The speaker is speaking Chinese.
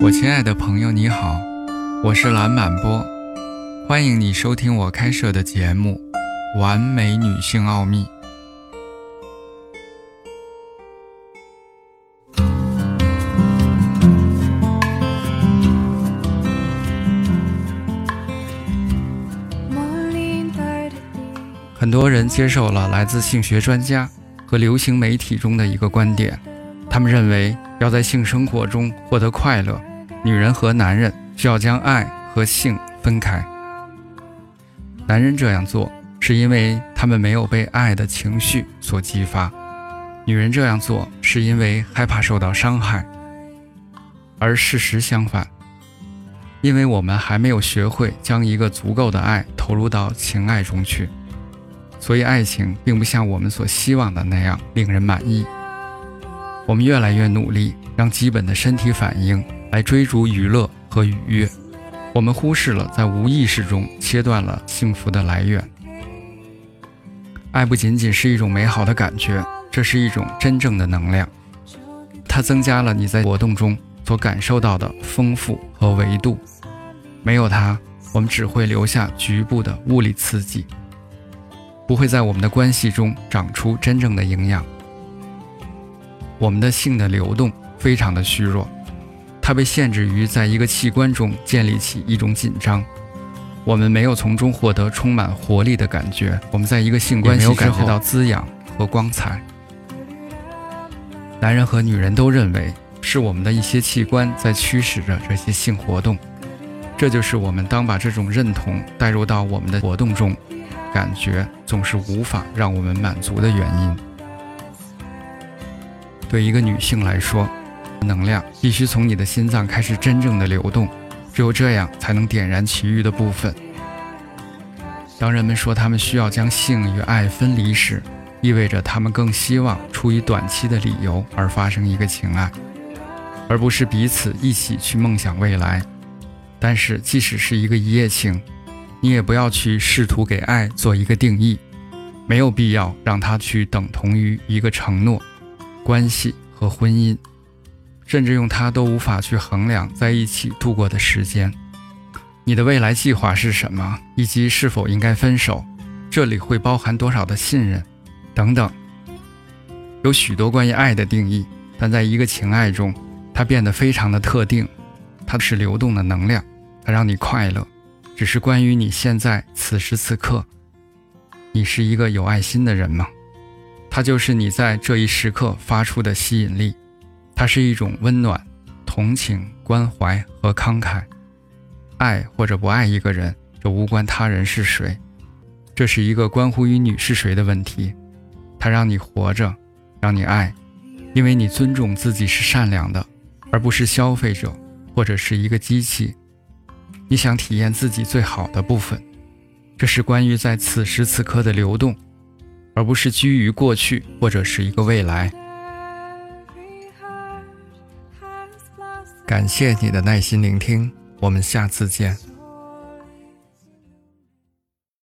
我亲爱的朋友，你好，我是蓝满波，欢迎你收听我开设的节目《完美女性奥秘》。很多人接受了来自性学专家和流行媒体中的一个观点，他们认为要在性生活中获得快乐。女人和男人需要将爱和性分开。男人这样做是因为他们没有被爱的情绪所激发，女人这样做是因为害怕受到伤害。而事实相反，因为我们还没有学会将一个足够的爱投入到情爱中去，所以爱情并不像我们所希望的那样令人满意。我们越来越努力让基本的身体反应。来追逐娱乐和愉悦，我们忽视了在无意识中切断了幸福的来源。爱不仅仅是一种美好的感觉，这是一种真正的能量，它增加了你在活动中所感受到的丰富和维度。没有它，我们只会留下局部的物理刺激，不会在我们的关系中长出真正的营养。我们的性的流动非常的虚弱。它被限制于在一个器官中建立起一种紧张，我们没有从中获得充满活力的感觉。我们在一个性关系感觉到滋养和光彩。男人和女人都认为是我们的一些器官在驱使着这些性活动，这就是我们当把这种认同带入到我们的活动中，感觉总是无法让我们满足的原因。对一个女性来说。能量必须从你的心脏开始真正的流动，只有这样才能点燃其余的部分。当人们说他们需要将性与爱分离时，意味着他们更希望出于短期的理由而发生一个情爱，而不是彼此一起去梦想未来。但是，即使是一个一夜情，你也不要去试图给爱做一个定义，没有必要让它去等同于一个承诺、关系和婚姻。甚至用它都无法去衡量在一起度过的时间。你的未来计划是什么，以及是否应该分手？这里会包含多少的信任，等等。有许多关于爱的定义，但在一个情爱中，它变得非常的特定。它是流动的能量，它让你快乐，只是关于你现在此时此刻，你是一个有爱心的人吗？它就是你在这一时刻发出的吸引力。它是一种温暖、同情、关怀和慷慨。爱或者不爱一个人，这无关他人是谁，这是一个关乎于你是谁的问题。它让你活着，让你爱，因为你尊重自己是善良的，而不是消费者或者是一个机器。你想体验自己最好的部分，这是关于在此时此刻的流动，而不是居于过去或者是一个未来。感谢你的耐心聆听，我们下次见。